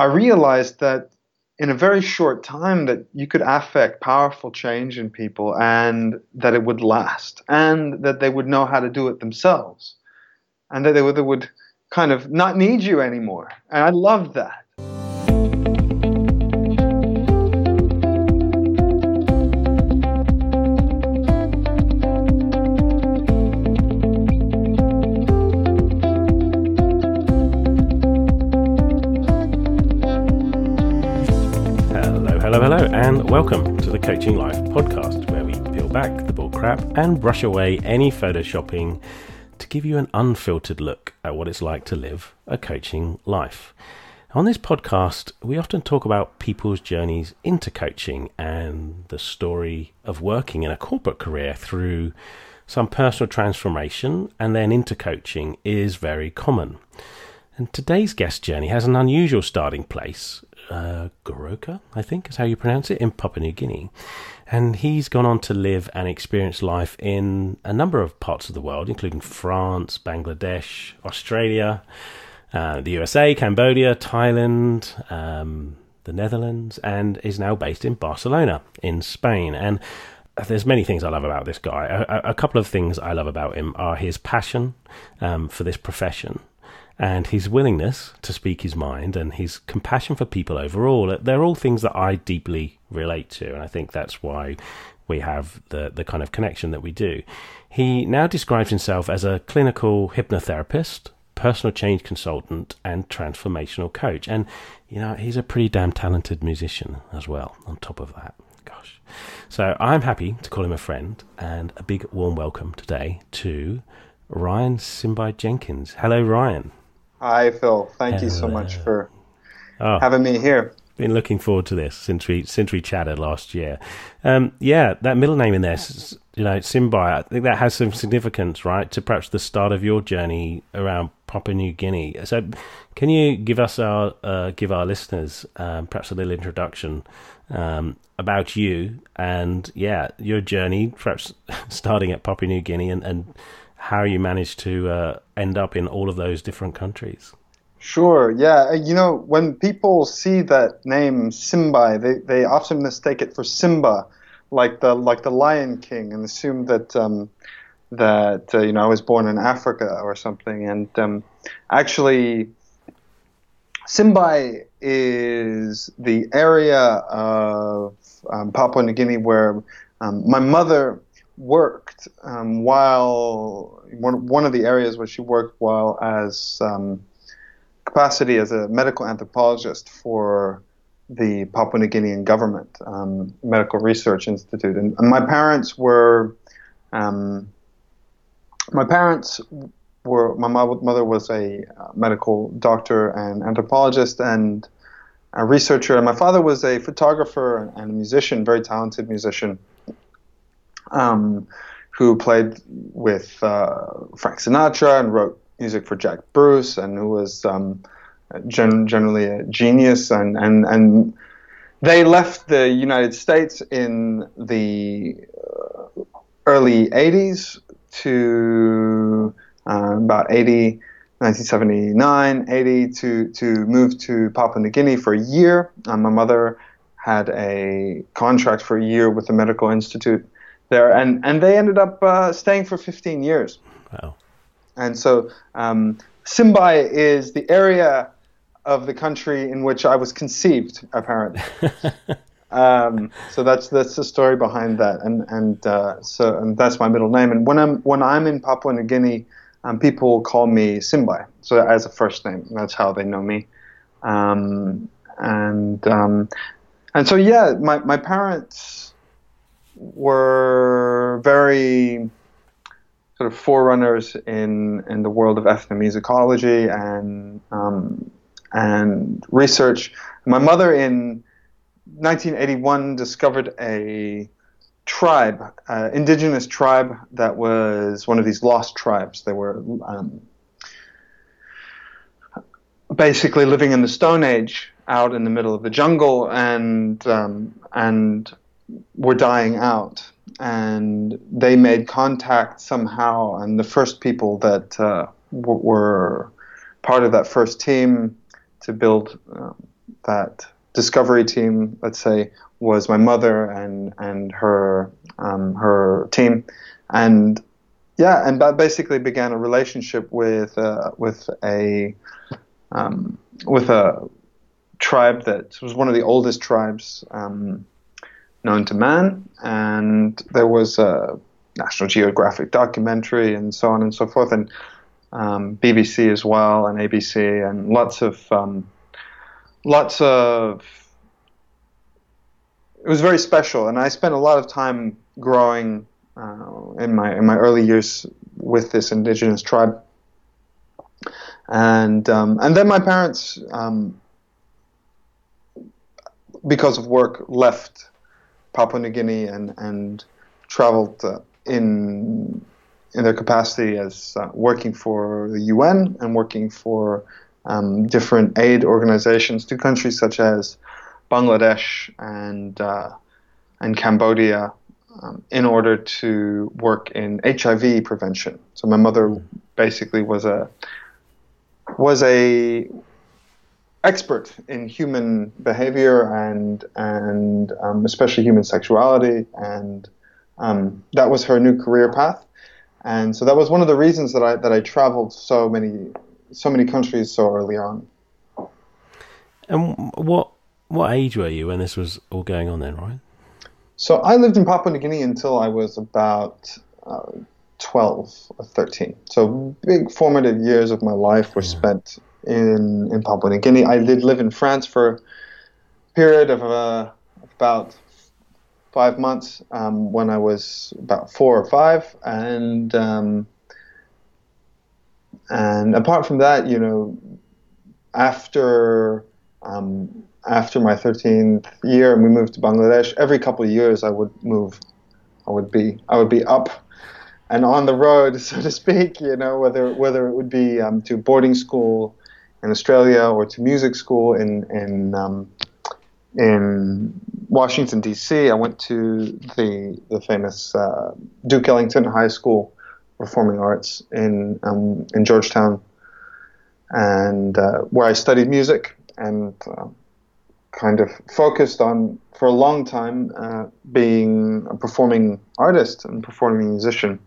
I realized that in a very short time that you could affect powerful change in people and that it would last and that they would know how to do it themselves and that they would, they would kind of not need you anymore. And I loved that. Coaching Life podcast, where we peel back the bullcrap and brush away any photoshopping to give you an unfiltered look at what it's like to live a coaching life. On this podcast, we often talk about people's journeys into coaching and the story of working in a corporate career through some personal transformation and then into coaching is very common. And today's guest journey has an unusual starting place uh, Goroka, I think is how you pronounce it, in Papua New Guinea. And he's gone on to live and experience life in a number of parts of the world, including France, Bangladesh, Australia, uh, the USA, Cambodia, Thailand, um, the Netherlands, and is now based in Barcelona, in Spain. And there's many things I love about this guy. A, a, couple of things I love about him are his passion um, for this profession and his willingness to speak his mind and his compassion for people overall. Uh, they're all things that I deeply relate to, and I think that's why we have the, the kind of connection that we do. He now describes himself as a clinical hypnotherapist, personal change consultant, and transformational coach. And, you know, he's a pretty damn talented musician as well, on top of that. Gosh. So I'm happy to call him a friend, and a big warm welcome today to Ryan Simbai Jenkins. Hello, Ryan. Hi, Phil. Thank you so much for oh, having me here. Been looking forward to this since we since we chatted last year. Um, yeah, that middle name in there, you know, Simbai. I think that has some significance, right, to perhaps the start of your journey around Papua New Guinea. So, can you give us our uh, give our listeners um, perhaps a little introduction um, about you and yeah, your journey, perhaps starting at Papua New Guinea and, and how you managed to uh, end up in all of those different countries. Sure. Yeah. Uh, you know, when people see that name Simbai, they, they often mistake it for Simba, like the like the Lion King, and assume that um, that uh, you know I was born in Africa or something. And um, actually, Simbai is the area of um, Papua New Guinea where um, my mother worked um, while one, one of the areas where she worked while as um, capacity as a medical anthropologist for the Papua New Guinean government um, medical research institute. And, and my parents were um, my parents were my mother was a uh, medical doctor and anthropologist and a researcher. And my father was a photographer and a musician very talented musician um, who played with uh, Frank Sinatra and wrote music for Jack Bruce, and who was um, gen- generally a genius. And, and, and they left the United States in the uh, early 80s to uh, about 80. 1979, 80 to, to move to Papua New Guinea for a year. Um, my mother had a contract for a year with the Medical Institute there, and and they ended up uh, staying for 15 years. Wow. And so um, Simbai is the area of the country in which I was conceived, apparently. um, so that's that's the story behind that, and and uh, so and that's my middle name. And when I'm when I'm in Papua New Guinea, um, people call me Simbai, so as a first name. That's how they know me. Um, and um, and so yeah, my my parents were very sort of forerunners in in the world of ethnomusicology and um, and research. My mother in 1981 discovered a tribe, uh, indigenous tribe that was one of these lost tribes. They were um, basically living in the Stone Age out in the middle of the jungle, and um, and were dying out, and they made contact somehow. And the first people that uh, w- were part of that first team to build um, that discovery team, let's say, was my mother and and her um, her team, and yeah, and that basically began a relationship with uh, with a um, with a tribe that was one of the oldest tribes um, known to man, and there was a National Geographic documentary and so on and so forth, and um, BBC as well, and ABC, and lots of um, lots of. It was very special, and I spent a lot of time growing uh, in my in my early years with this indigenous tribe, and um, and then my parents, um, because of work, left Papua New Guinea and and traveled uh, in in their capacity as uh, working for the UN and working for um, different aid organizations to countries such as Bangladesh and uh, and Cambodia um, in order to work in HIV prevention. So my mother basically was a was a expert in human behavior and and um, especially human sexuality and um, that was her new career path and so that was one of the reasons that I that I traveled so many so many countries so early on. And what what age were you when this was all going on then, Ryan? So I lived in Papua New Guinea until I was about uh, 12 or 13. So big formative years of my life were yeah. spent in, in Papua New Guinea. I did live in France for a period of uh, about five months um, when I was about four or five, and um, and apart from that, you know, after um, after my 13th year and we moved to Bangladesh, every couple of years I would move. I would be I would be up and on the road, so to speak. You know, whether whether it would be um, to boarding school in Australia or to music school in in um, in Washington D.C. I went to the the famous uh, Duke Ellington High School Performing Arts in um, in Georgetown, and uh, where I studied music and uh, kind of focused on for a long time uh, being a performing artist and performing musician,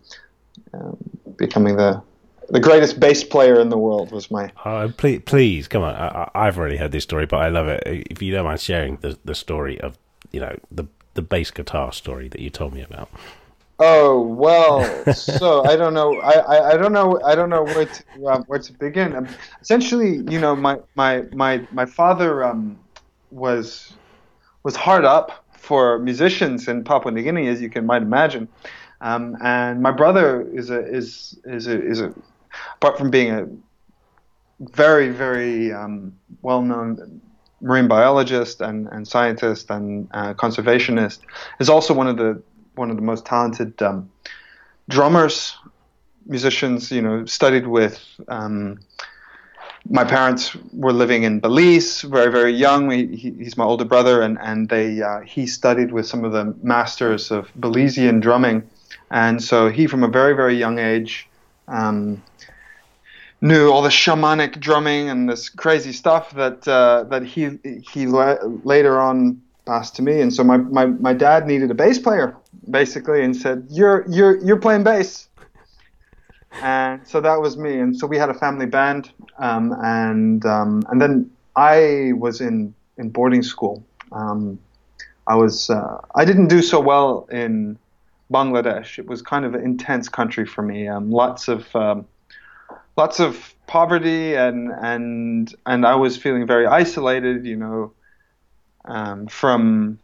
um, becoming the the greatest bass player in the world was my. Uh, please, please, come on! I, have already heard this story, but I love it. If you don't mind sharing the the story of you know the the bass guitar story that you told me about. Oh well, so I don't know. I, I, I, don't know. I don't know where to um, where to begin. Um, essentially, you know, my my my my father um, was was hard up for musicians in Papua New Guinea, as you can might imagine. Um, and my brother is a is is a, is a apart from being a very very um, well known marine biologist and, and scientist and uh, conservationist, is also one of the one of the most talented um, drummers, musicians. You know, studied with. My parents were living in Belize, very very young. He, he's my older brother, and and they uh, he studied with some of the masters of Belizean drumming, and so he from a very very young age. Um, knew all the shamanic drumming and this crazy stuff that uh, that he he la- later on passed to me. And so my, my, my dad needed a bass player basically, and said, "You're you're you're playing bass." And so that was me. And so we had a family band, um, and um, and then I was in in boarding school. Um, I was uh, I didn't do so well in Bangladesh. It was kind of an intense country for me. Um, lots of um, lots of poverty and and and I was feeling very isolated, you know, um, from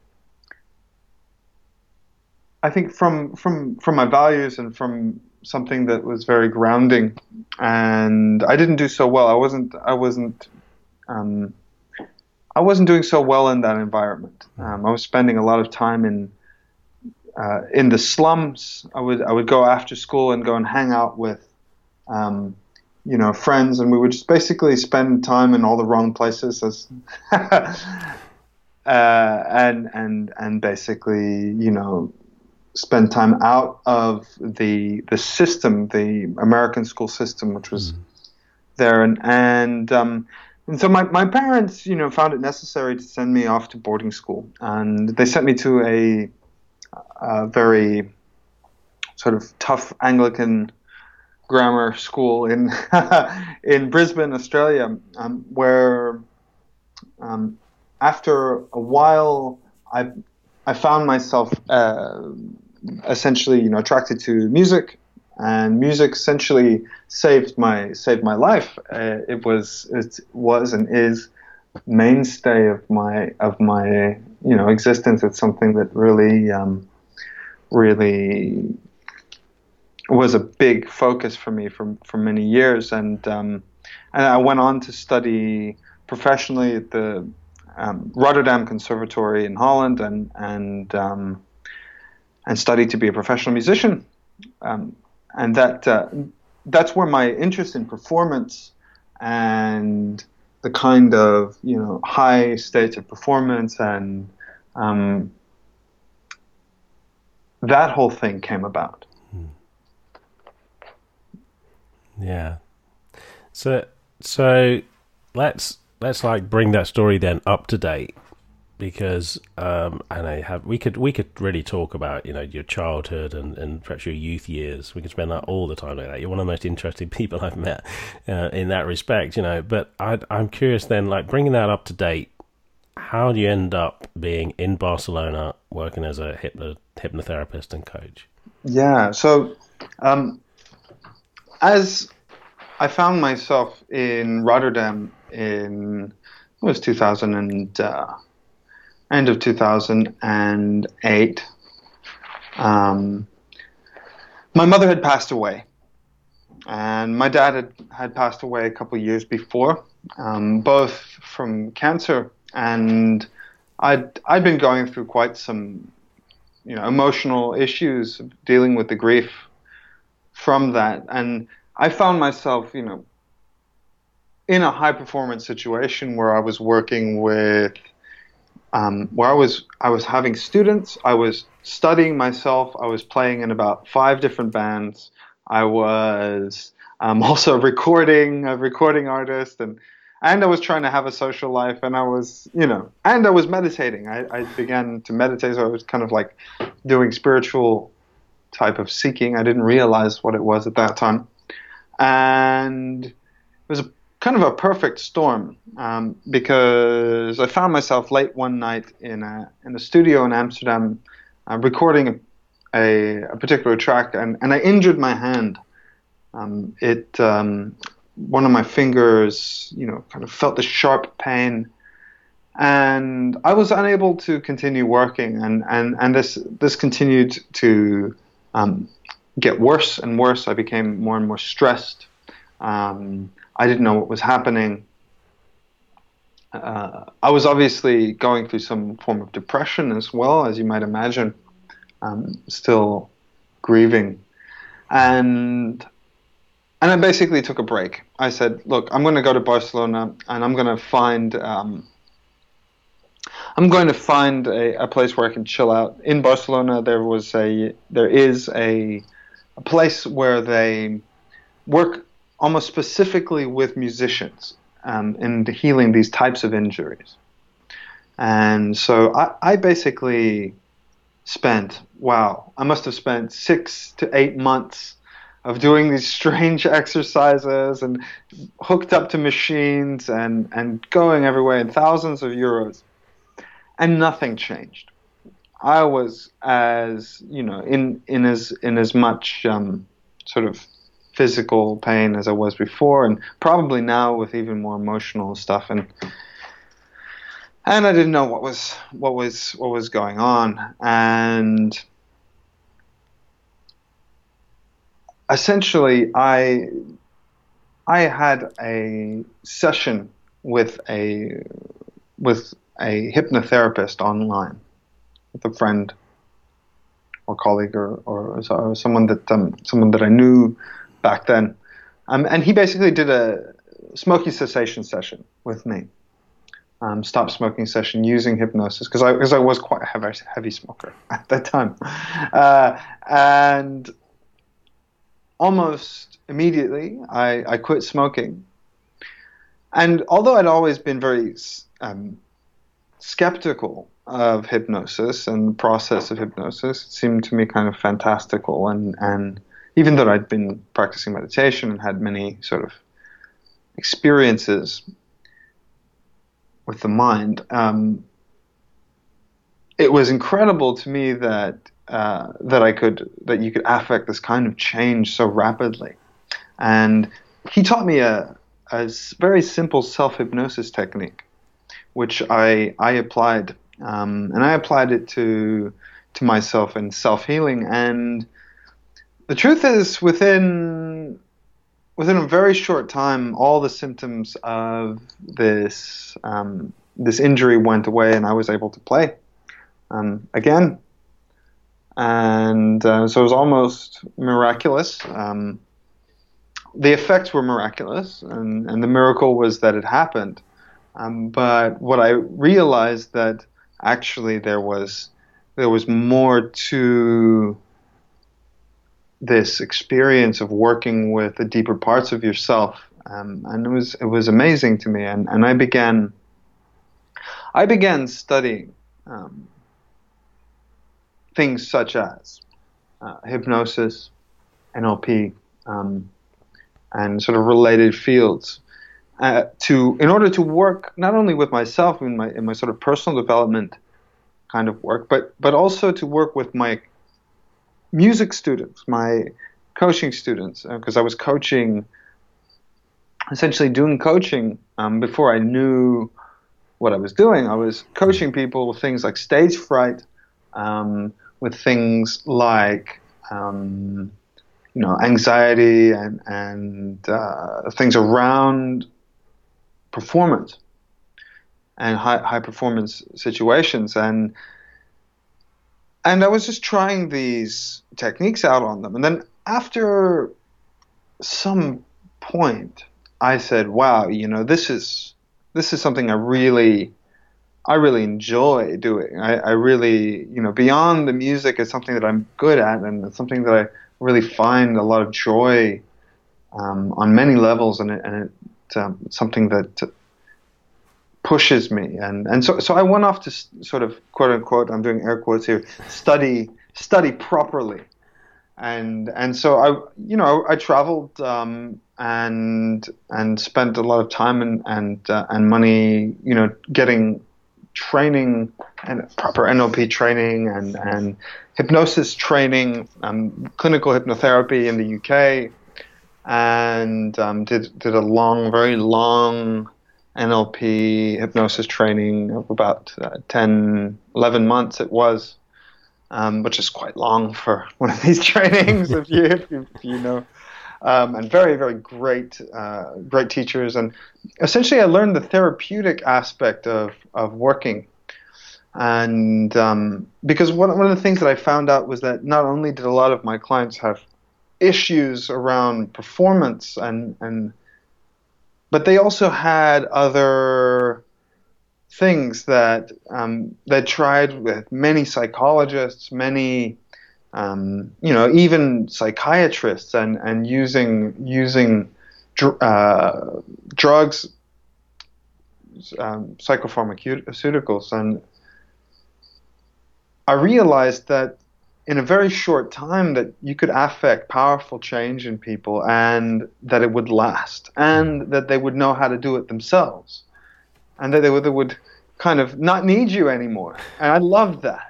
I think from from from my values and from something that was very grounding, and I didn't do so well. I wasn't I wasn't um, I wasn't doing so well in that environment. Um, I was spending a lot of time in uh, in the slums. I would I would go after school and go and hang out with um, you know, friends, and we would just basically spend time in all the wrong places, as, uh, and and and basically, you know, spend time out of the the system, the American school system, which was mm. there, and and um, and so my, my parents, you know, found it necessary to send me off to boarding school, and they sent me to a, a very sort of tough Anglican grammar school in in Brisbane, Australia, um, where um, after a while I I found myself uh, essentially you know attracted to music and music essentially saved my saved my life. Uh, it was it was and is mainstay of my of my you know existence. It's something that really um, really was a big focus for me for for many years, and um, and I went on to study professionally at the um, Rotterdam Conservatory in Holland, and and um, and studied to be a professional musician. Um, and that uh, that's where my interest in performance and the kind of you know high states of performance and um, that whole thing came about. Hmm. Yeah. So so let's let's like bring that story then up to date because um, and I have we could we could really talk about you know your childhood and, and perhaps your youth years. We could spend that all the time like that. You're one of the most interesting people I've met uh, in that respect, you know. But I, I'm curious then, like bringing that up to date. How do you end up being in Barcelona working as a hypno, hypnotherapist and coach? Yeah, so um, as I found myself in Rotterdam in it was 2000 and. Uh, end of 2008, um, my mother had passed away. And my dad had, had passed away a couple of years before, um, both from cancer and I'd, I'd been going through quite some you know, emotional issues dealing with the grief from that. And I found myself, you know, in a high performance situation where I was working with um, where I was I was having students, I was studying myself, I was playing in about five different bands, I was um, also recording a recording artist, and and I was trying to have a social life, and I was you know, and I was meditating. I, I began to meditate, so I was kind of like doing spiritual type of seeking. I didn't realize what it was at that time, and it was a kind of a perfect storm um, because I found myself late one night in a in a studio in Amsterdam uh, recording a, a, particular track, and, and I injured my hand. Um, it um, one of my fingers, you know, kind of felt the sharp pain, and I was unable to continue working, and and and this this continued to um, get worse and worse. I became more and more stressed. Um, I didn't know what was happening. Uh, I was obviously going through some form of depression as well, as you might imagine. Um, still grieving, and and I basically took a break. I said, "Look, I'm going to go to Barcelona, and I'm going to find." Um, I'm going to find a, a, place where I can chill out. In Barcelona, there was a there is a, a place where they work almost specifically with musicians um, in healing these types of injuries. And so I, I basically spent, wow, I must have spent six to eight months of doing these strange exercises and hooked up to machines and, and going everywhere and thousands of euros. And nothing changed. I was as, you know, in, in as, in as much um, sort of physical pain as I was before, and probably now with even more emotional stuff. And and I didn't know what was what was what was going on, and essentially, I I had a session with a with a hypnotherapist online with a friend or colleague or, or, or someone that um, someone that I knew back then. Um, and he basically did a smoking cessation session with me. Um, stop smoking session using hypnosis because I because I was quite a heavy, heavy smoker at that time, uh, and almost immediately I, I quit smoking, and although I'd always been very um, skeptical of hypnosis and the process of hypnosis, it seemed to me kind of fantastical. And, and even though I'd been practicing meditation and had many sort of experiences with the mind, um, it was incredible to me that uh, that I could that you could affect this kind of change so rapidly. And he taught me a, a very simple self hypnosis technique, which I I applied, um, and I applied it to to myself in self healing. And the truth is, within within a very short time, all the symptoms of this um, this injury went away, and I was able to play um, again. And uh, so it was almost miraculous. Um, the effects were miraculous, and, and the miracle was that it happened. Um, but what I realized that actually there was there was more to this experience of working with the deeper parts of yourself, um, and it was it was amazing to me. And, and I began I began studying um, things such as uh, hypnosis, NLP, um, and sort of related fields. Uh, to in order to work not only with myself in my in my sort of personal development kind of work, but but also to work with my music students, my coaching students, because uh, I was coaching, essentially doing coaching um, before I knew what I was doing. I was coaching people with things like stage fright, um, with things like um, you know anxiety and and uh, things around performance and high high performance situations and and I was just trying these techniques out on them and then after some point I said wow you know this is this is something I really I really enjoy doing. I, I, really, you know, beyond the music is something that I'm good at, and it's something that I really find a lot of joy um, on many levels, and, it, and it's um, something that pushes me. And and so so I went off to sort of quote unquote, I'm doing air quotes here, study study properly, and and so I you know I traveled um, and and spent a lot of time and and uh, and money, you know, getting training and proper NLP training and, and hypnosis training, um, clinical hypnotherapy in the UK, and um, did did a long, very long NLP hypnosis training of about uh, 10, 11 months. It was. Um, which is quite long for one of these trainings, if you if you, if you know um, and very, very great, uh, great teachers. And essentially, I learned the therapeutic aspect of, of working. And um, because one, one of the things that I found out was that not only did a lot of my clients have issues around performance and, and but they also had other things that um, they tried with many psychologists, many um, you know, even psychiatrists and, and using using dr- uh, drugs, um, psychopharmaceuticals, and I realized that in a very short time that you could affect powerful change in people and that it would last and that they would know how to do it themselves and that they would, they would kind of not need you anymore and i loved that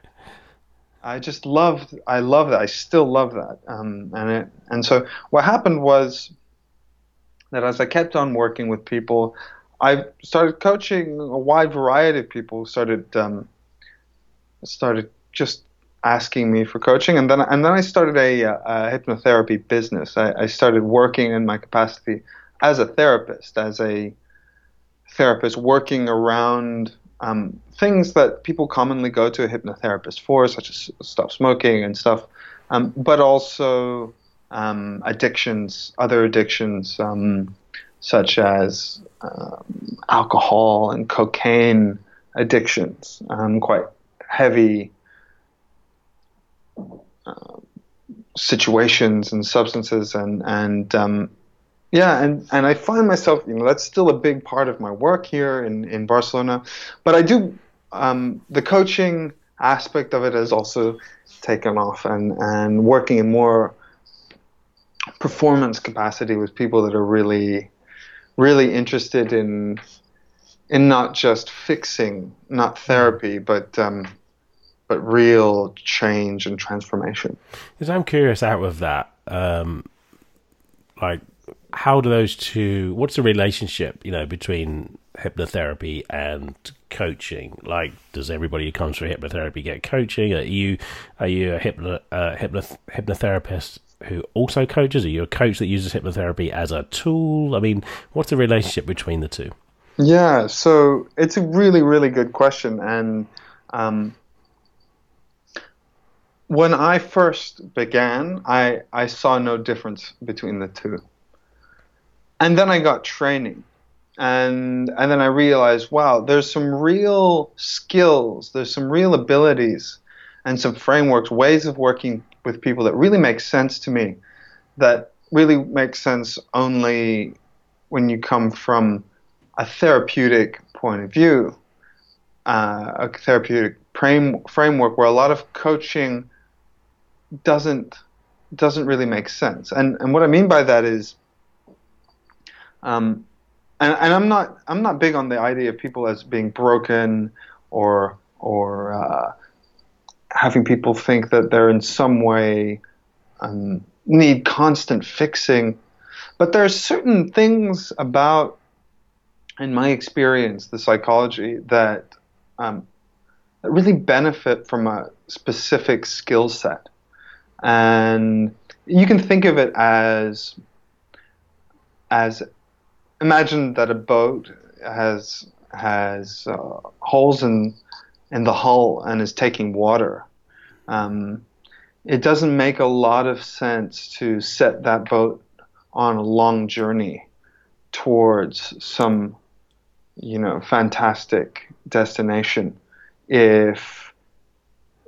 I just loved, I love that. I still love that. Um, and it, and so what happened was that as I kept on working with people, I started coaching a wide variety of people. Started um, started just asking me for coaching, and then and then I started a, a hypnotherapy business. I, I started working in my capacity as a therapist, as a therapist working around um, things that people commonly go to a hypnotherapist for, such as stop smoking and stuff, um, but also um, addictions, other addictions, um, such as um, alcohol and cocaine addictions, um, quite heavy situations and substances and and Yeah, and, and I find myself, you know, that's still a big part of my work here in, in Barcelona. But I do, um, the coaching aspect of it has also taken off and, and working in more performance capacity with people that are really, really interested in, in not just fixing, not therapy, but, um, but real change and transformation. Because I'm curious out of that, um, like how do those two what's the relationship you know between hypnotherapy and coaching? Like does everybody who comes for hypnotherapy get coaching? Are you are you a hypno, uh, hypno, hypnotherapist who also coaches? Are you a coach that uses hypnotherapy as a tool? I mean what's the relationship between the two? Yeah so it's a really really good question. And um, when I first began, I, I saw no difference between the two and then I got training. And and then I realized, wow, there's some real skills, there's some real abilities and some frameworks, ways of working with people that really make sense to me, that really make sense only when you come from a therapeutic point of view, uh, a therapeutic frame, framework where a lot of coaching doesn't doesn't really make sense. And and what I mean by that is um, and, and I'm not I'm not big on the idea of people as being broken or or uh, having people think that they're in some way um, need constant fixing. But there are certain things about, in my experience, the psychology that um, that really benefit from a specific skill set, and you can think of it as as imagine that a boat has has uh, holes in in the hull and is taking water. Um, it doesn't make a lot of sense to set that boat on a long journey towards some, you know, fantastic destination if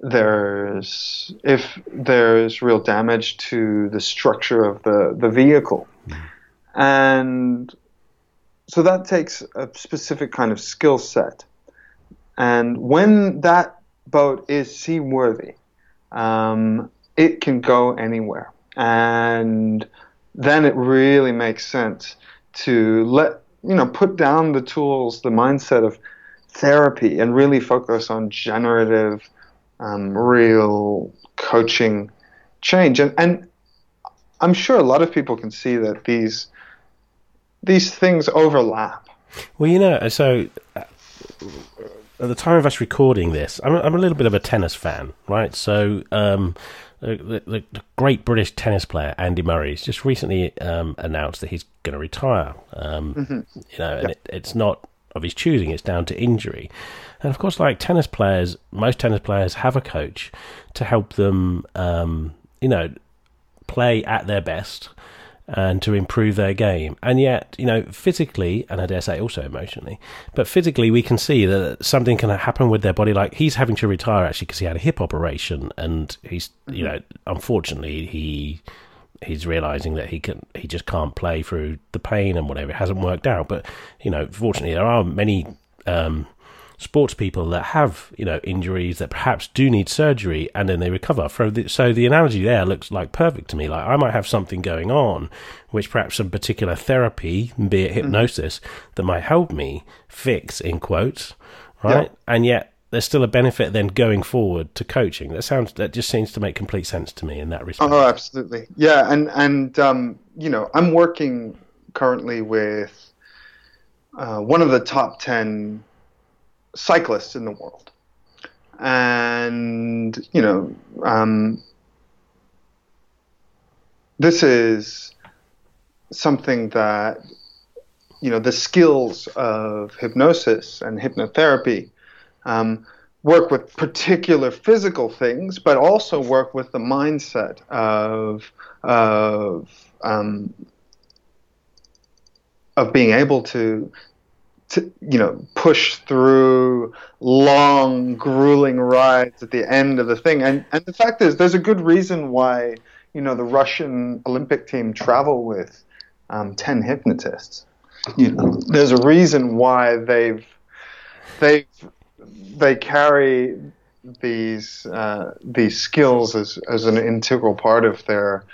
there's if there's real damage to the structure of the the vehicle. Mm. And so that takes a specific kind of skill set. And when that boat is seaworthy, um, it can go anywhere. And then it really makes sense to let, you know, put down the tools, the mindset of therapy and really focus on generative, um, real coaching change. And, and I'm sure a lot of people can see that these these things overlap. Well, you know, so at the time of us recording this, I'm, I'm a little bit of a tennis fan, right? So, um, the, the, the, great British tennis player Andy Murray has just recently um, announced that he's going to retire. Um, mm-hmm. You know, and it, it's not of his choosing; it's down to injury. And of course, like tennis players, most tennis players have a coach to help them, um, you know, play at their best and to improve their game. And yet, you know, physically, and I dare say also emotionally, but physically, we can see that something can happen with their body. Like he's having to retire actually because he had a hip operation, and he's, you mm-hmm. know, unfortunately, he he's realizing that he can he just can't play through the pain and whatever. It hasn't worked out, but you know, fortunately, there are many. Um, sports people that have you know injuries that perhaps do need surgery and then they recover. So the analogy there looks like perfect to me. Like I might have something going on, which perhaps some particular therapy, be it mm. hypnosis, mm. that might help me fix in quotes, right? And yet there's still a benefit then going forward to coaching. That sounds that just seems to make complete sense to me in that respect. Oh, absolutely, yeah. And and um, you know I'm working currently with. Uh, one of the top 10 cyclists in the world. And, you know, um, this is something that, you know, the skills of hypnosis and hypnotherapy um, work with particular physical things, but also work with the mindset of, of, um, of being able to to you know push through long grueling rides at the end of the thing and and the fact is there's a good reason why you know the Russian Olympic team travel with um, ten hypnotists. You know, there's a reason why they've they they carry these uh, these skills as as an integral part of their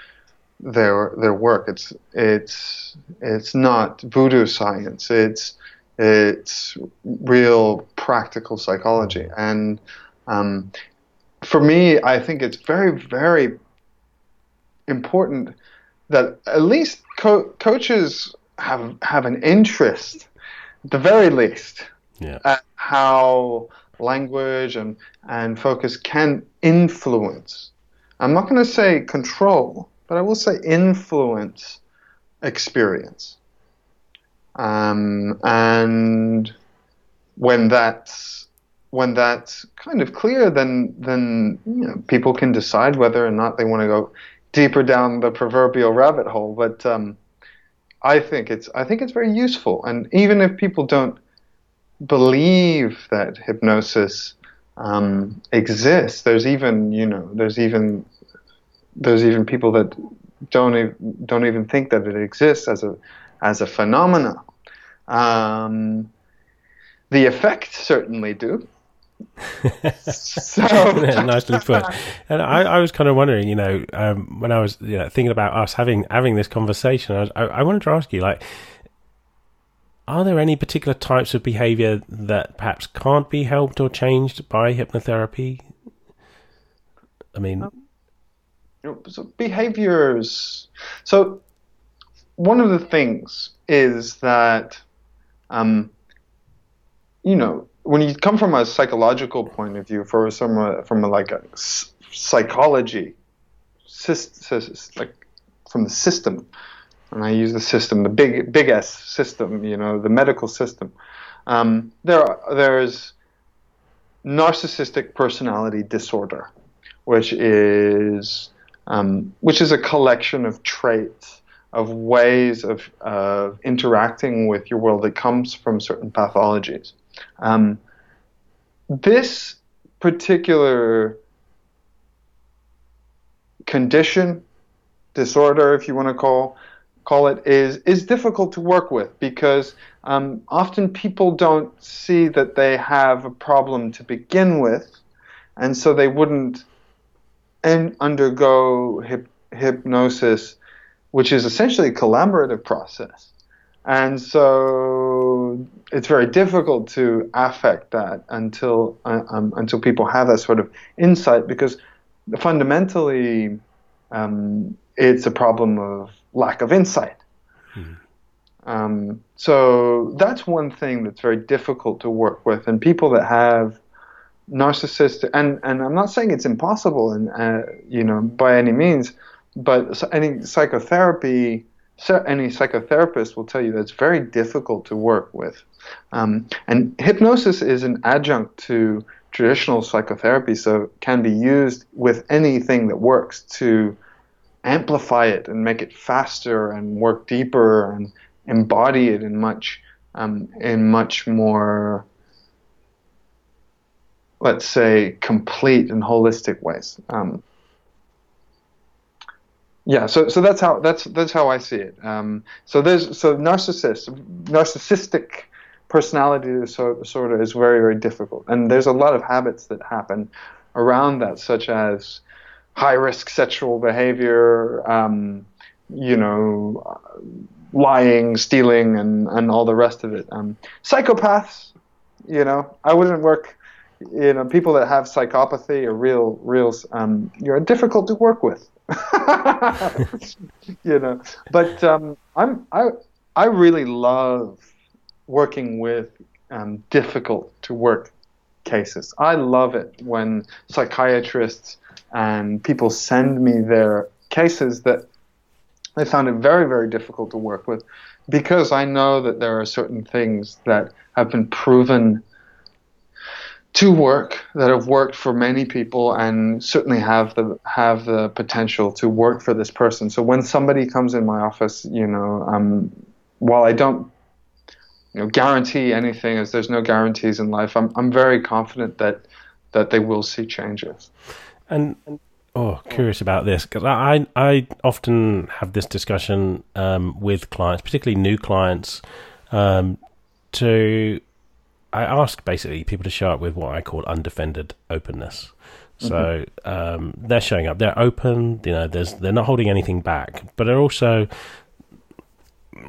their their work. It's it's it's not voodoo science. It's it's real practical psychology, and um, for me, I think it's very very important that at least co- coaches have have an interest, at the very least, yeah. at how language and and focus can influence. I'm not going to say control, but I will say influence experience. Um, and when that's when that's kind of clear, then then you know, people can decide whether or not they want to go deeper down the proverbial rabbit hole. But um, I think it's I think it's very useful, and even if people don't believe that hypnosis um, exists, there's even you know there's even there's even people that don't don't even think that it exists as a as a phenomena. Um, the effects certainly do. so nicely put. And I, I, was kind of wondering, you know, um, when I was you know, thinking about us having having this conversation, I, was, I, I wanted to ask you, like, are there any particular types of behavior that perhaps can't be helped or changed by hypnotherapy? I mean, um, so behaviors. So one of the things is that, um, you know, when you come from a psychological point of view, for some from a, like a psychology, like from the system, and I use the system, the big big S system, you know, the medical system. Um, there there's narcissistic personality disorder, which is um, which is a collection of traits of ways of uh, interacting with your world that comes from certain pathologies. Um, this particular condition, disorder, if you want to call call it, is is difficult to work with because um, often people don't see that they have a problem to begin with, and so they wouldn't and undergo hypnosis, which is essentially a collaborative process. And so it's very difficult to affect that until um, until people have that sort of insight because fundamentally um, it's a problem of lack of insight. Hmm. Um, so that's one thing that's very difficult to work with, and people that have narcissistic and and I'm not saying it's impossible and uh, you know by any means but any psychotherapy any psychotherapist will tell you that it's very difficult to work with um, and hypnosis is an adjunct to traditional psychotherapy so can be used with anything that works to amplify it and make it faster and work deeper and embody it in much um, in much more let's say, complete and holistic ways. Um, yeah, so so that's how that's that's how I see it. Um, so there's so narcissist narcissistic personality disorder is very very difficult, and there's a lot of habits that happen around that, such as high risk sexual behavior, um, you know, lying, stealing, and and all the rest of it. Um, psychopaths, you know, I wouldn't work you know, people that have psychopathy are real, real, um, you're difficult to work with. you know, but um, I'm, I, I really love working with um, difficult to work cases. I love it when psychiatrists and people send me their cases that they found it very, very difficult to work with because I know that there are certain things that have been proven to work that have worked for many people and certainly have the have the potential to work for this person. So when somebody comes in my office, you know, um, while I don't you know guarantee anything, as there's no guarantees in life, I'm I'm very confident that that they will see changes. And oh curious about this because I I often have this discussion um, with clients, particularly new clients, um, to I ask basically people to show up with what I call undefended openness. So mm-hmm. um, they're showing up. They're open. You know, there's they're not holding anything back, but they're also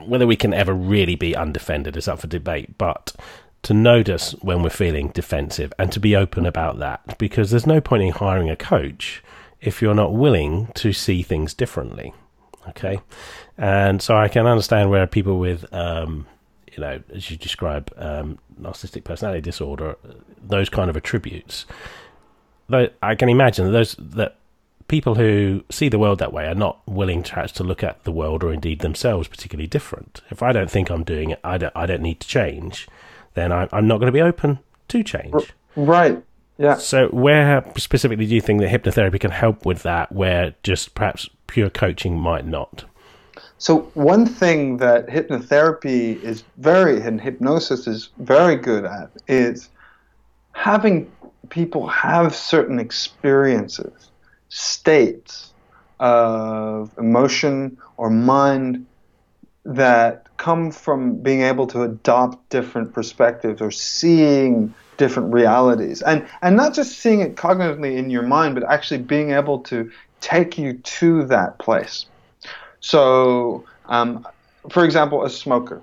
whether we can ever really be undefended is up for debate. But to notice when we're feeling defensive and to be open about that, because there's no point in hiring a coach if you're not willing to see things differently. Okay, and so I can understand where people with um, you know, as you describe, um, narcissistic personality disorder, those kind of attributes. Though I can imagine those that people who see the world that way are not willing to to look at the world or indeed themselves particularly different. If I don't think I'm doing it, I don't, I don't need to change, then I, I'm not going to be open to change. Right. Yeah. So, where specifically do you think that hypnotherapy can help with that, where just perhaps pure coaching might not? So one thing that hypnotherapy is very and hypnosis is very good at is having people have certain experiences, states of emotion or mind that come from being able to adopt different perspectives or seeing different realities. And and not just seeing it cognitively in your mind but actually being able to take you to that place so, um, for example, a smoker.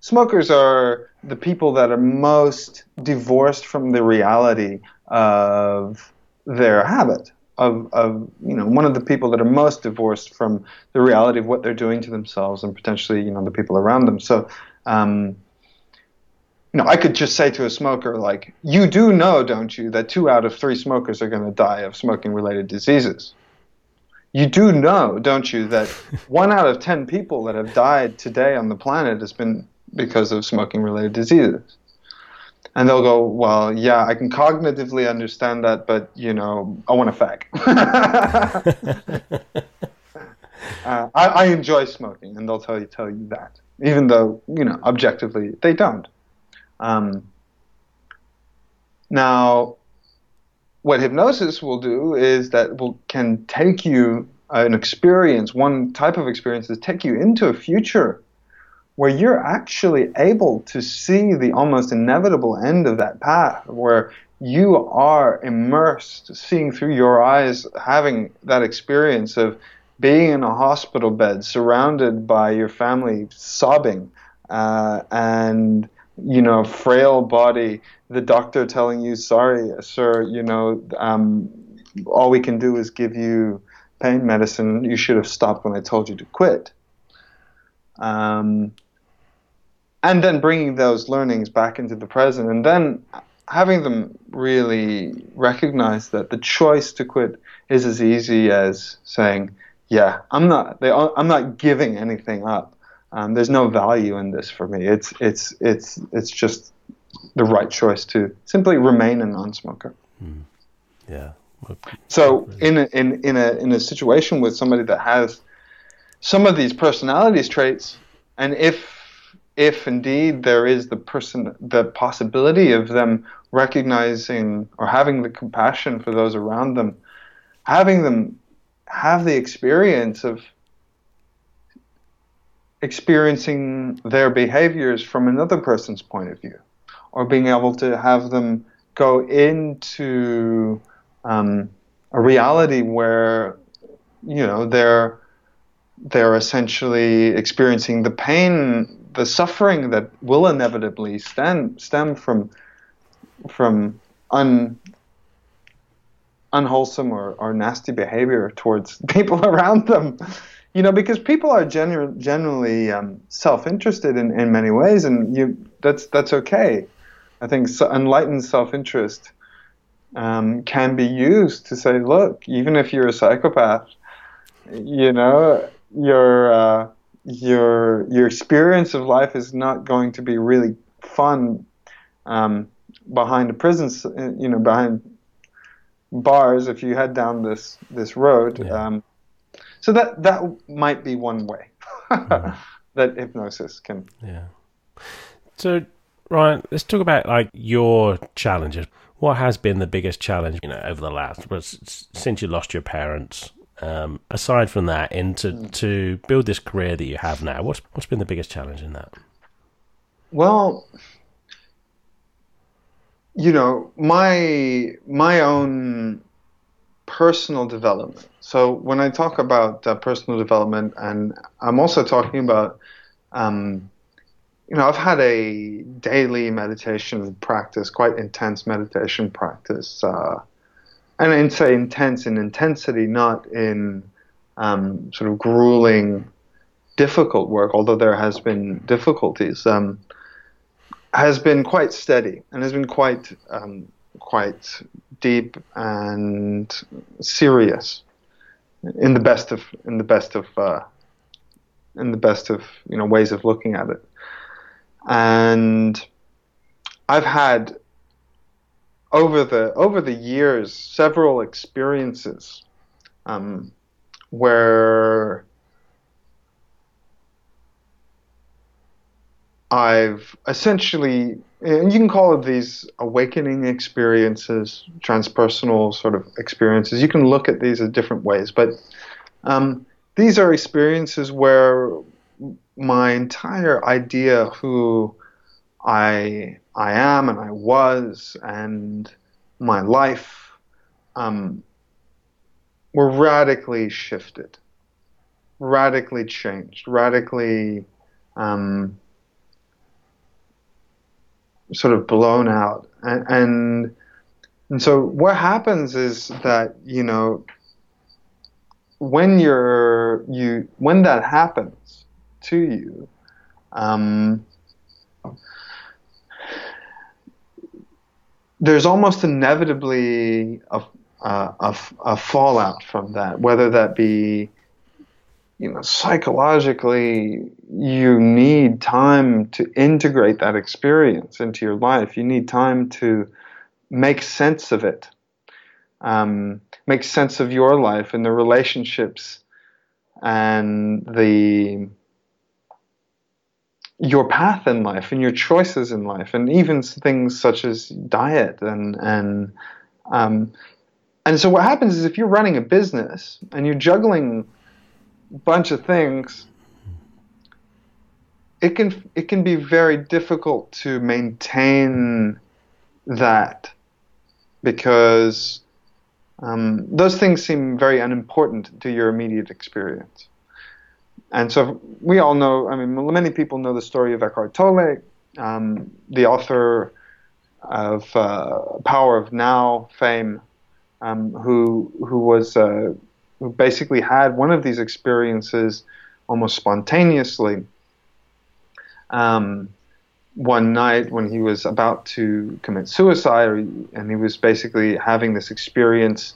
Smokers are the people that are most divorced from the reality of their habit. Of, of you know one of the people that are most divorced from the reality of what they're doing to themselves and potentially you know the people around them. So um, you know, I could just say to a smoker, like, you do know, don't you, that two out of three smokers are going to die of smoking related diseases you do know, don't you, that one out of ten people that have died today on the planet has been because of smoking related diseases. And they'll go, well, yeah, I can cognitively understand that, but you know, I want a fag. uh, I, I, enjoy smoking, and they'll tell you tell you that, even though you know objectively they don't. Um, now, what hypnosis will do is that will can take you uh, an experience, one type of experience is take you into a future where you're actually able to see the almost inevitable end of that path, where you are immersed, seeing through your eyes, having that experience of being in a hospital bed, surrounded by your family sobbing, uh, and you know, frail body, the doctor telling you, sorry, sir, you know, um, all we can do is give you pain medicine. You should have stopped when I told you to quit. Um, and then bringing those learnings back into the present and then having them really recognize that the choice to quit is as easy as saying, yeah, I'm not, they, I'm not giving anything up. Um, there's no value in this for me. It's it's it's it's just the right choice to simply remain a non-smoker. Mm. Yeah. So in a, in in a in a situation with somebody that has some of these personalities traits, and if if indeed there is the person the possibility of them recognizing or having the compassion for those around them, having them have the experience of experiencing their behaviors from another person's point of view, or being able to have them go into um, a reality where you know they're they're essentially experiencing the pain, the suffering that will inevitably stem stem from from un unwholesome or, or nasty behavior towards people around them you know, because people are genu- generally um, self-interested in, in many ways, and you that's that's okay. I think so, enlightened self-interest um, can be used to say, look, even if you're a psychopath, you know, your uh, your your experience of life is not going to be really fun um, behind a prison, you know, behind bars if you head down this this road. Yeah. Um, so that that might be one way mm. that hypnosis can. Yeah. So Ryan, let's talk about like your challenges. What has been the biggest challenge, you know, over the last since you lost your parents? Um, aside from that, into mm. to build this career that you have now, what's what's been the biggest challenge in that? Well, you know, my my own personal development. So when I talk about uh, personal development, and I'm also talking about um, you know, I've had a daily meditation practice, quite intense meditation practice, uh, and I'd say intense in intensity, not in um, sort of grueling, difficult work. Although there has been difficulties, um, has been quite steady and has been quite um, quite deep and serious in the best of in the best of uh, in the best of you know ways of looking at it. And I've had over the over the years several experiences um, where I've essentially, and you can call it these awakening experiences, transpersonal sort of experiences. You can look at these in different ways, but um, these are experiences where my entire idea of who I I am and I was and my life um, were radically shifted, radically changed, radically um, sort of blown out, and, and and so what happens is that you know when you're you when that happens to you. Um, there's almost inevitably a, a, a, fallout from that, whether that be, you know, psychologically, you need time to integrate that experience into your life. You need time to make sense of it, um, make sense of your life and the relationships and the your path in life and your choices in life, and even things such as diet and and um, and so what happens is if you're running a business and you're juggling bunch of things, it can it can be very difficult to maintain that because um, those things seem very unimportant to your immediate experience. And so we all know, I mean, many people know the story of Eckhart Tolle, um, the author of uh, Power of Now fame, um, who who was uh, basically had one of these experiences almost spontaneously. Um, one night when he was about to commit suicide, and he was basically having this experience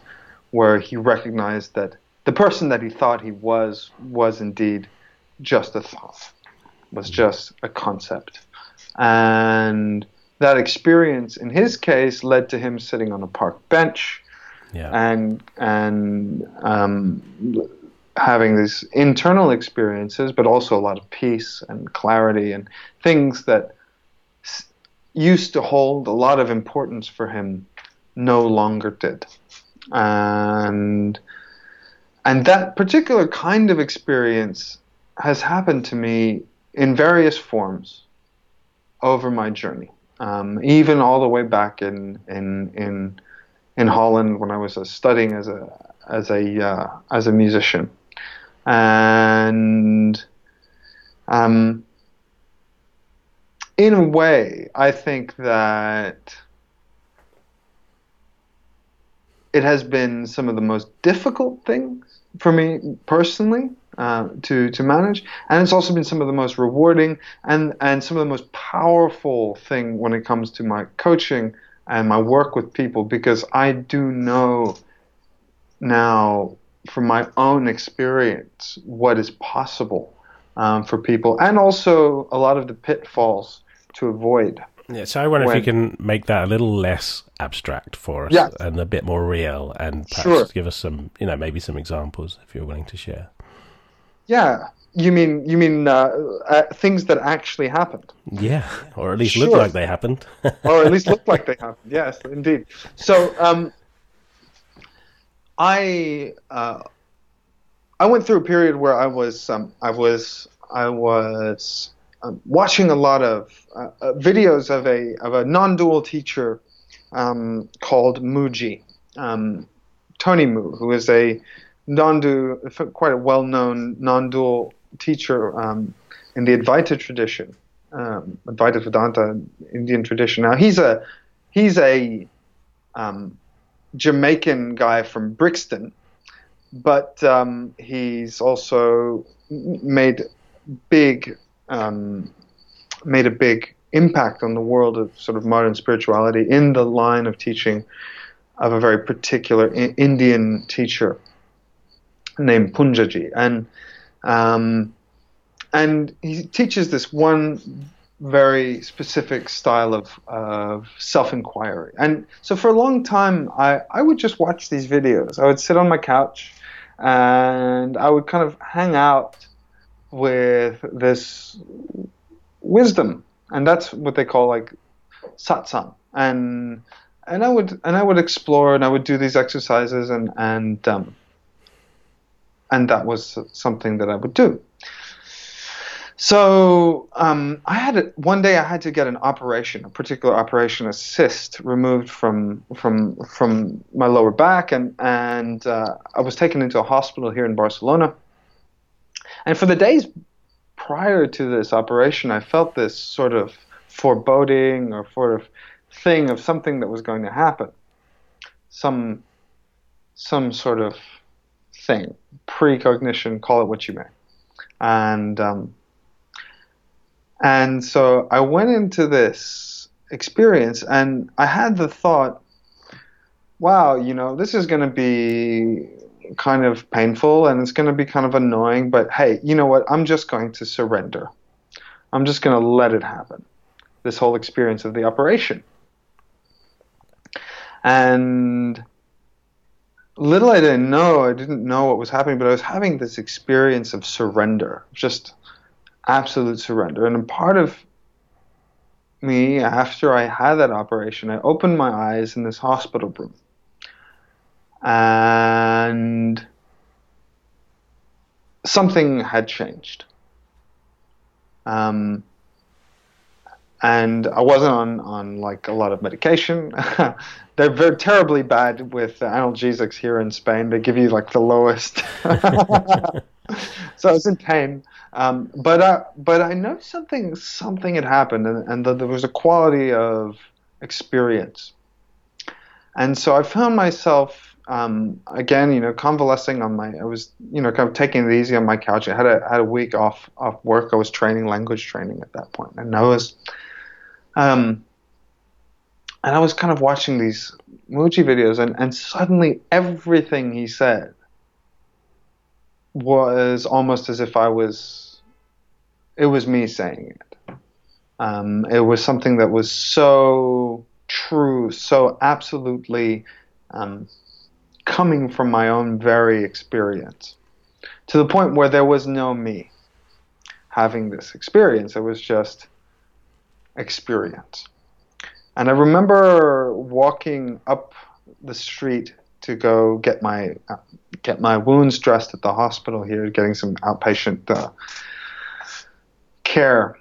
where he recognized that the person that he thought he was was indeed just a thought, was just a concept. And that experience, in his case, led to him sitting on a park bench yeah. and and um, having these internal experiences, but also a lot of peace and clarity and things that s- used to hold a lot of importance for him no longer did. And and that particular kind of experience has happened to me in various forms over my journey, um, even all the way back in in in in Holland when I was uh, studying as a as a uh, as a musician, and um, in a way, I think that it has been some of the most difficult things for me personally uh, to to manage, and it's also been some of the most rewarding and and some of the most powerful thing when it comes to my coaching and my work with people because I do know now from my own experience what is possible um, for people, and also a lot of the pitfalls to avoid. Yeah, so I wonder when, if you can make that a little less abstract for us yeah. and a bit more real, and perhaps sure. give us some, you know, maybe some examples if you're willing to share. Yeah. You mean you mean uh, uh, things that actually happened? Yeah, or at least Sure. look like they happened. or at least look like they happened. Yes, indeed. So um, I uh, I went through a period where I was um, I was I was um, watching a lot of uh, uh, videos of a of a non-dual teacher um, called Mooji, um, Tony Mu, who is a non-dual, quite a well-known non-dual teacher um, in the Advaita tradition um, Advaita Vedanta Indian tradition. Now he's a he's a um, Jamaican guy from Brixton, but um, he's also made big um, made a big impact on the world of sort of modern spirituality in the line of teaching of a very particular I- Indian teacher named Poonjaji and. Um, and he teaches this one very specific style of, of self-inquiry. And so for a long time, I, I would just watch these videos. I would sit on my couch and I would kind of hang out with this wisdom. And that's what they call like satsang. And and I would and I would explore and I would do these exercises and and um, and that was something that I would do. So um, I had a, one day I had to get an operation, a particular operation, a cyst removed from from from my lower back, and and uh, I was taken into a hospital here in Barcelona. And for the days prior to this operation, I felt this sort of foreboding or sort of thing of something that was going to happen, some some sort of thing, precognition, call it what you may, and. Um, and so I went into this experience and I had the thought, wow, you know, this is going to be kind of painful and it's going to be kind of annoying, but hey, you know what? I'm just going to surrender. I'm just going to let it happen. This whole experience of the operation. And little I didn't know, I didn't know what was happening, but I was having this experience of surrender, just absolute surrender. And a part of me, after I had that operation, I opened my eyes in this hospital room. And something had changed. Um, and I wasn't on, on like a lot of medication. They're very terribly bad with analgesics here in Spain. They give you like the lowest. so I was in pain. Um, but but I know something something had happened, and, and that there was a quality of experience. And so I found myself um, again, you know, convalescing on my. I was, you know, kind of taking it easy on my couch. I had a had a week off off work. I was training language training at that point, and I was, um, and I was kind of watching these Mooji videos, and and suddenly everything he said was almost as if I was it was me saying it. Um, it was something that was so true, so absolutely um, coming from my own very experience, to the point where there was no me having this experience. It was just experience. And I remember walking up the street to go get my uh, get my wounds dressed at the hospital here, getting some outpatient. Uh, care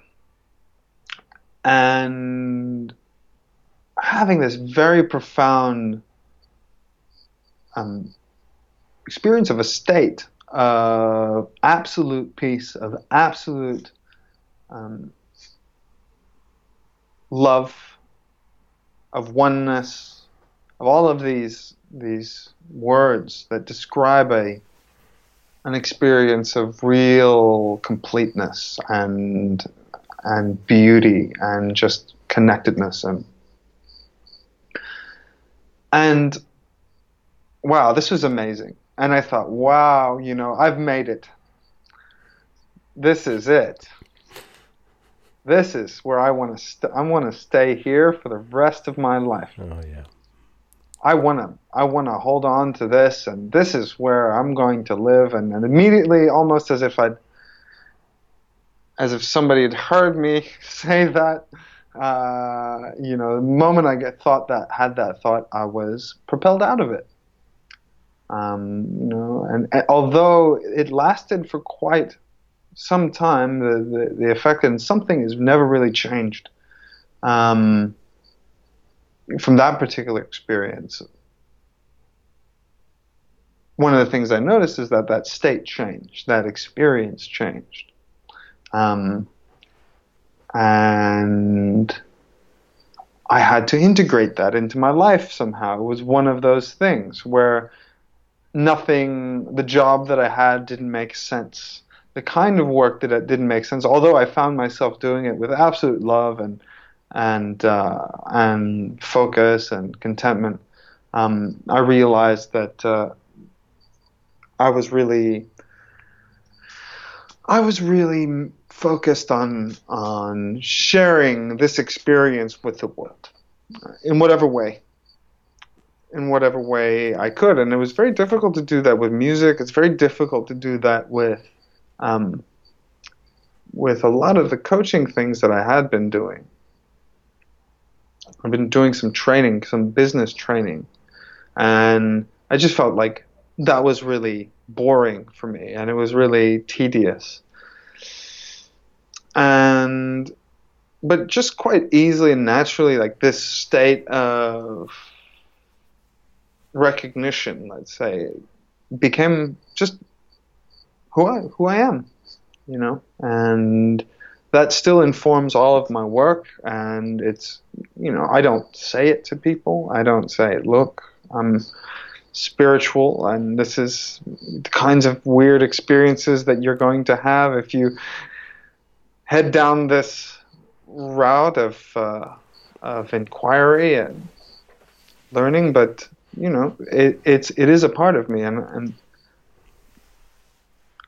and having this very profound um, experience of a state of absolute peace, of absolute um, love, of oneness, of all of these these words that describe a an experience of real completeness and and beauty and just connectedness. And and wow this was amazing. And i thought wow you know i've made it. This is it this is where i want to st- i want to stay here for the rest of my life Oh yeah. I want to I want to hold on to this and this is where I'm going to live and, and immediately almost as if I'd as if somebody had heard me say that. Uh, you know, the moment I get thought that had that thought, I was propelled out of it. Um, you know, and, and, although it lasted for quite some time, the, the, the effect and something has never really changed um, from that particular experience. One of the things I noticed is that that state changed, that experience changed. Um, and I had to integrate that into my life somehow. It was one of those things where nothing, the job that I had didn't make sense. The kind of work that didn't make sense, although I found myself doing it with absolute love and and uh, and focus and contentment. Um, I realized that uh, I was really I was really focused on on sharing this experience with the world in whatever way in whatever way I could and it was very difficult to do that with music it's very difficult to do that with um, with a lot of the coaching things that I had been doing. I've been doing some training some business training and I just felt like that was really boring for me and it was really tedious. And but just quite easily and naturally like this state of recognition let's say became just who I who I am you know? And that still informs all of my work. And it's you know I don't say it to people. I don't say look I'm spiritual and this is the kinds of weird experiences that you're going to have if you head down this route of uh, of inquiry and learning, but you know, it, it's it is a part of me, and, and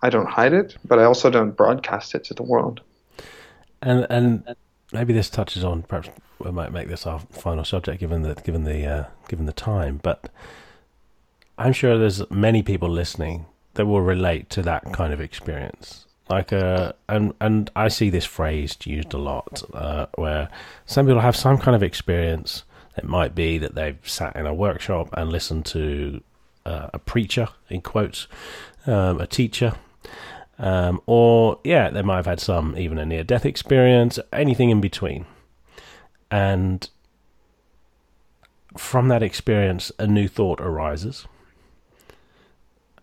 I don't hide it, but I also don't broadcast it to the world. And and maybe this touches on perhaps we might make this our final subject given the given the uh, given the time, but I'm sure there's many people listening that will relate to that kind of experience like uh and and I see this phrase used a lot uh, where some people have some kind of experience. It might be that they've sat in a workshop and listened to uh, a preacher, in quotes, um, a teacher, um, or yeah, they might have had some even a near death experience, anything in between, and from that experience, a new thought arises,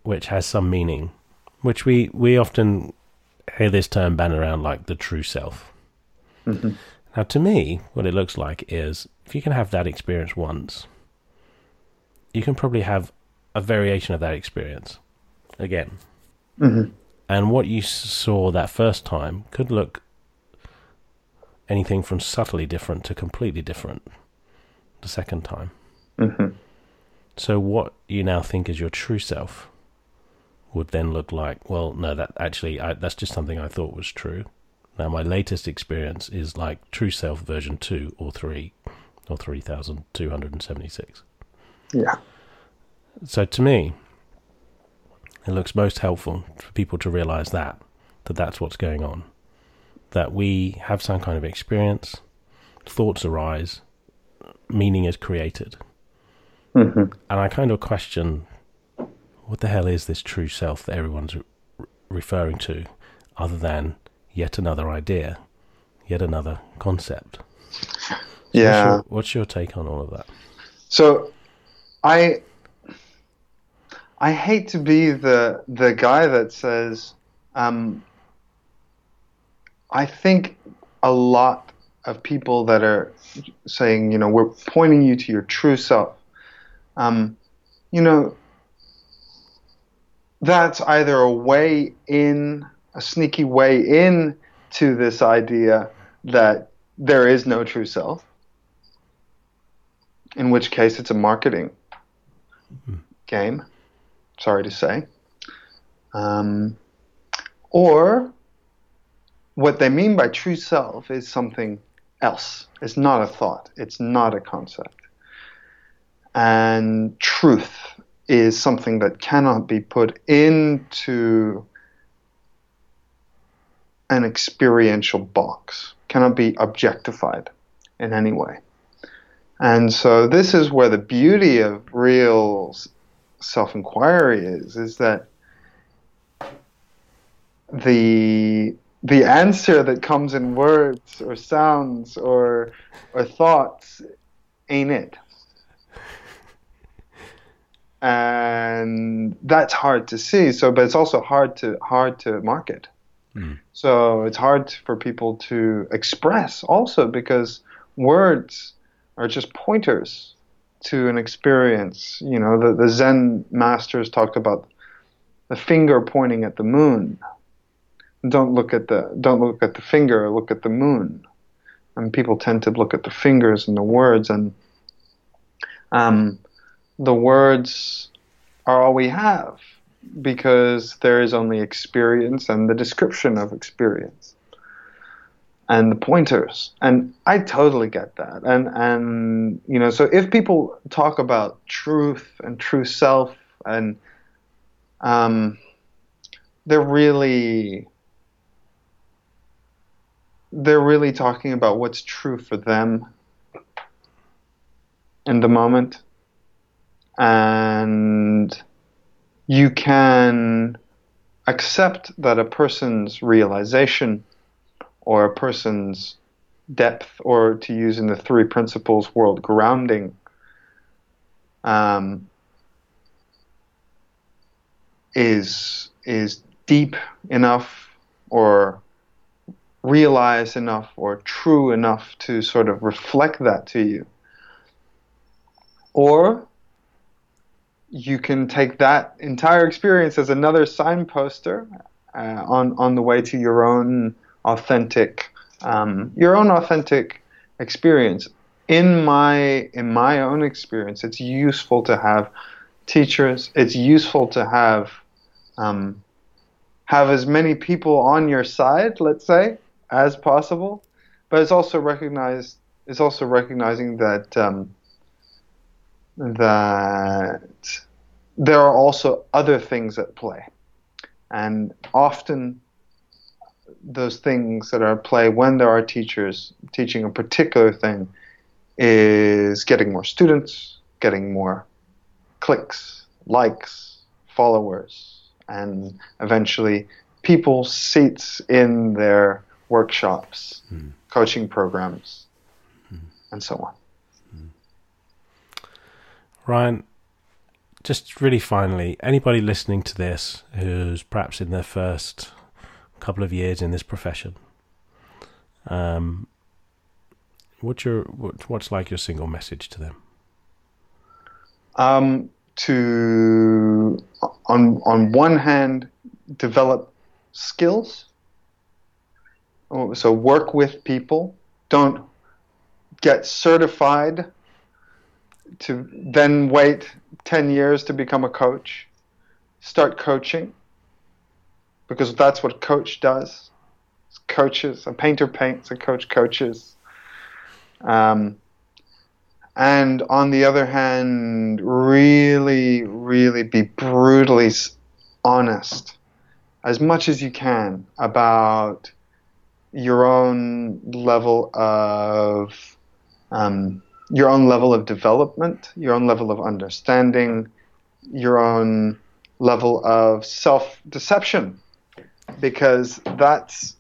which has some meaning, which we we often hear this term bandied around like the true self. Mm-hmm. Now, to me, what it looks like is if you can have that experience once, you can probably have a variation of that experience again. Mm-hmm. And what you saw that first time could look anything from subtly different to completely different the second time. Mm-hmm. So, what you now think is your true self would then look like, well, no, that actually, I, that's just something I thought was true. Now, my latest experience is like True Self version 2 or 3 or 3276. Yeah. So to me, it looks most helpful for people to realize that, that that's what's going on. That we have some kind of experience, thoughts arise, meaning is created. Mm-hmm. And I kind of question what the hell is this true self that everyone's re- referring to, other than yet another idea, yet another concept? Yeah. What's your, what's your take on all of that? So, I I hate to be the the guy that says, um, I think a lot of people that are saying, you know, we're pointing you to your true self. Um, you know, that's either a way in, a sneaky way in to this idea that there is no true self, in which case it's a marketing mm-hmm. game, sorry to say. Um, or what they mean by true self is something else. It's not a thought, it's not a concept. And truth is something that cannot be put into an experiential box, cannot be objectified in any way. And so this is where the beauty of real self-inquiry is, is that the the answer that comes in words or sounds or or thoughts ain't it. And that's hard to see. So, but it's also hard to hard to market. Mm. So it's hard for people to express also because words are just pointers to an experience. You know, the, the Zen masters talked about the finger pointing at the moon. Don't look at the don't look at the finger, look at the moon. And people tend to look at the fingers and the words and um, the words are all we have because there is only experience and the description of experience and the pointers. And i totally get that. And and you know so if people talk about truth and true self and um, they're really they're really talking about what's true for them in the moment. And you can accept that a person's realization or a person's depth, or to use in the three principles world grounding, um, is is deep enough or realized enough or true enough to sort of reflect that to you. Or you can take that entire experience as another signposter uh, on on the way to your own authentic um, your own authentic experience. In my in my own experience, it's useful to have teachers. It's useful to have um, have as many people on your side, let's say, as possible. But it's also recognized. It's also recognizing that um, that there are also other things at play. And often those things that are at play when there are teachers teaching a particular thing is getting more students, getting more clicks, likes, followers, and eventually people seats in their workshops, mm. coaching programs, mm. and so on. Ryan, just really finally, anybody listening to this who's perhaps in their first couple of years in this profession, um, what's your what, what's like your single message to them? Um, to on on one hand, develop skills. So work with people. Don't get certified to then wait 10 years to become a coach. Start coaching because that's what coach does. Coaches, a painter paints, a coach coaches. Um, and on the other hand, really, really be brutally honest as much as you can about your own level of um, your own level of development, your own level of understanding, your own level of self deception, because that's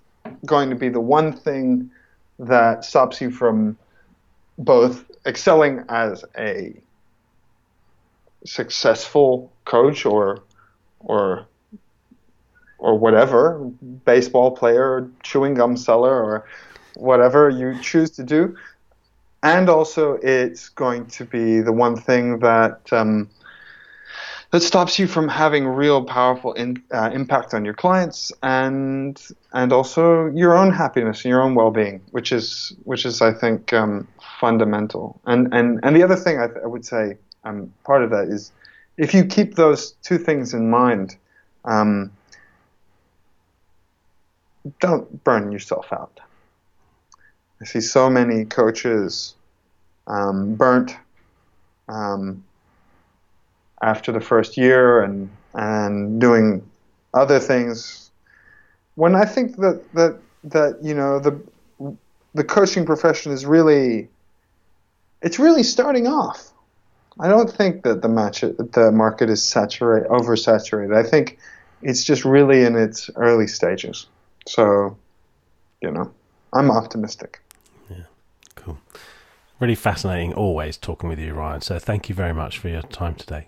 going to be the one thing that stops you from both excelling as a successful coach or or or whatever baseball player chewing gum seller or whatever you choose to do. And also it's going to be the one thing that um, that stops you from having real powerful in, uh, impact on your clients and and also your own happiness and your own well-being, which is which is I think um, fundamental. And and and the other thing I, th- I would say um, part of that is if you keep those two things in mind. Um, don't burn yourself out. I see so many coaches um, burnt um, after the first year and and doing other things when I think that that that you know the the coaching profession is really it's really starting off. I don't think that the match the market is saturated oversaturated. I think it's just really in its early stages. So, you know, I'm optimistic. Yeah, cool. Really fascinating always talking with you, Ryan. So thank you very much for your time today.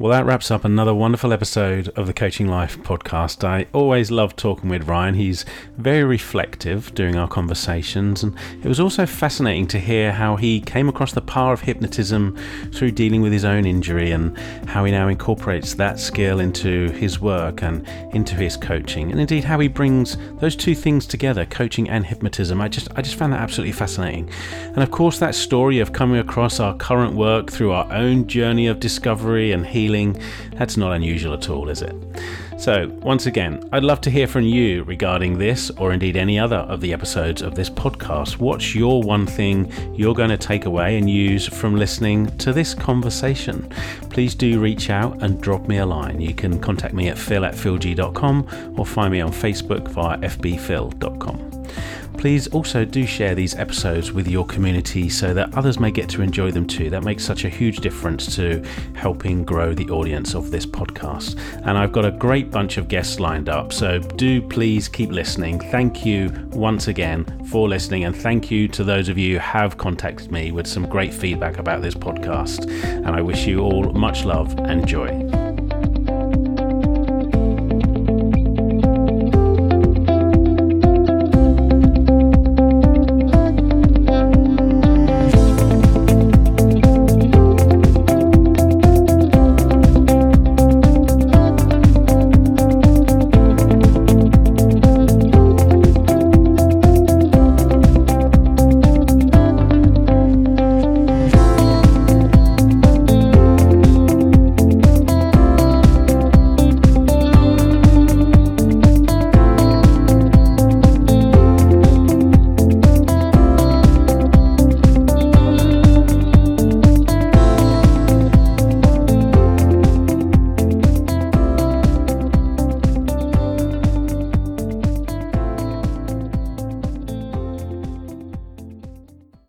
Well, that wraps up another wonderful episode of the Coaching Life podcast. I always love talking with Ryan. He's very reflective during our conversations, and it was also fascinating to hear how he came across the power of hypnotism through dealing with his own injury and how he now incorporates that skill into his work and into his coaching, and indeed how he brings those two things together, coaching and hypnotism. I just I just found that absolutely fascinating. And of course, that story of coming across our current work through our own journey of discovery and healing feeling, that's not unusual at all, is it? So, once again, I'd love to hear from you regarding this or indeed any other of the episodes of this podcast. What's your one thing you're going to take away and use from listening to this conversation? Please do reach out and drop me a line. You can contact me at phil at philg.com or find me on Facebook via fbphil.com. Please also do share these episodes with your community so that others may get to enjoy them too. That makes such a huge difference to helping grow the audience of this podcast. And I've got a great bunch of guests lined up, so do please keep listening. Thank you once again for listening, and thank you to those of you who have contacted me with some great feedback about this podcast. And I wish you all much love and joy.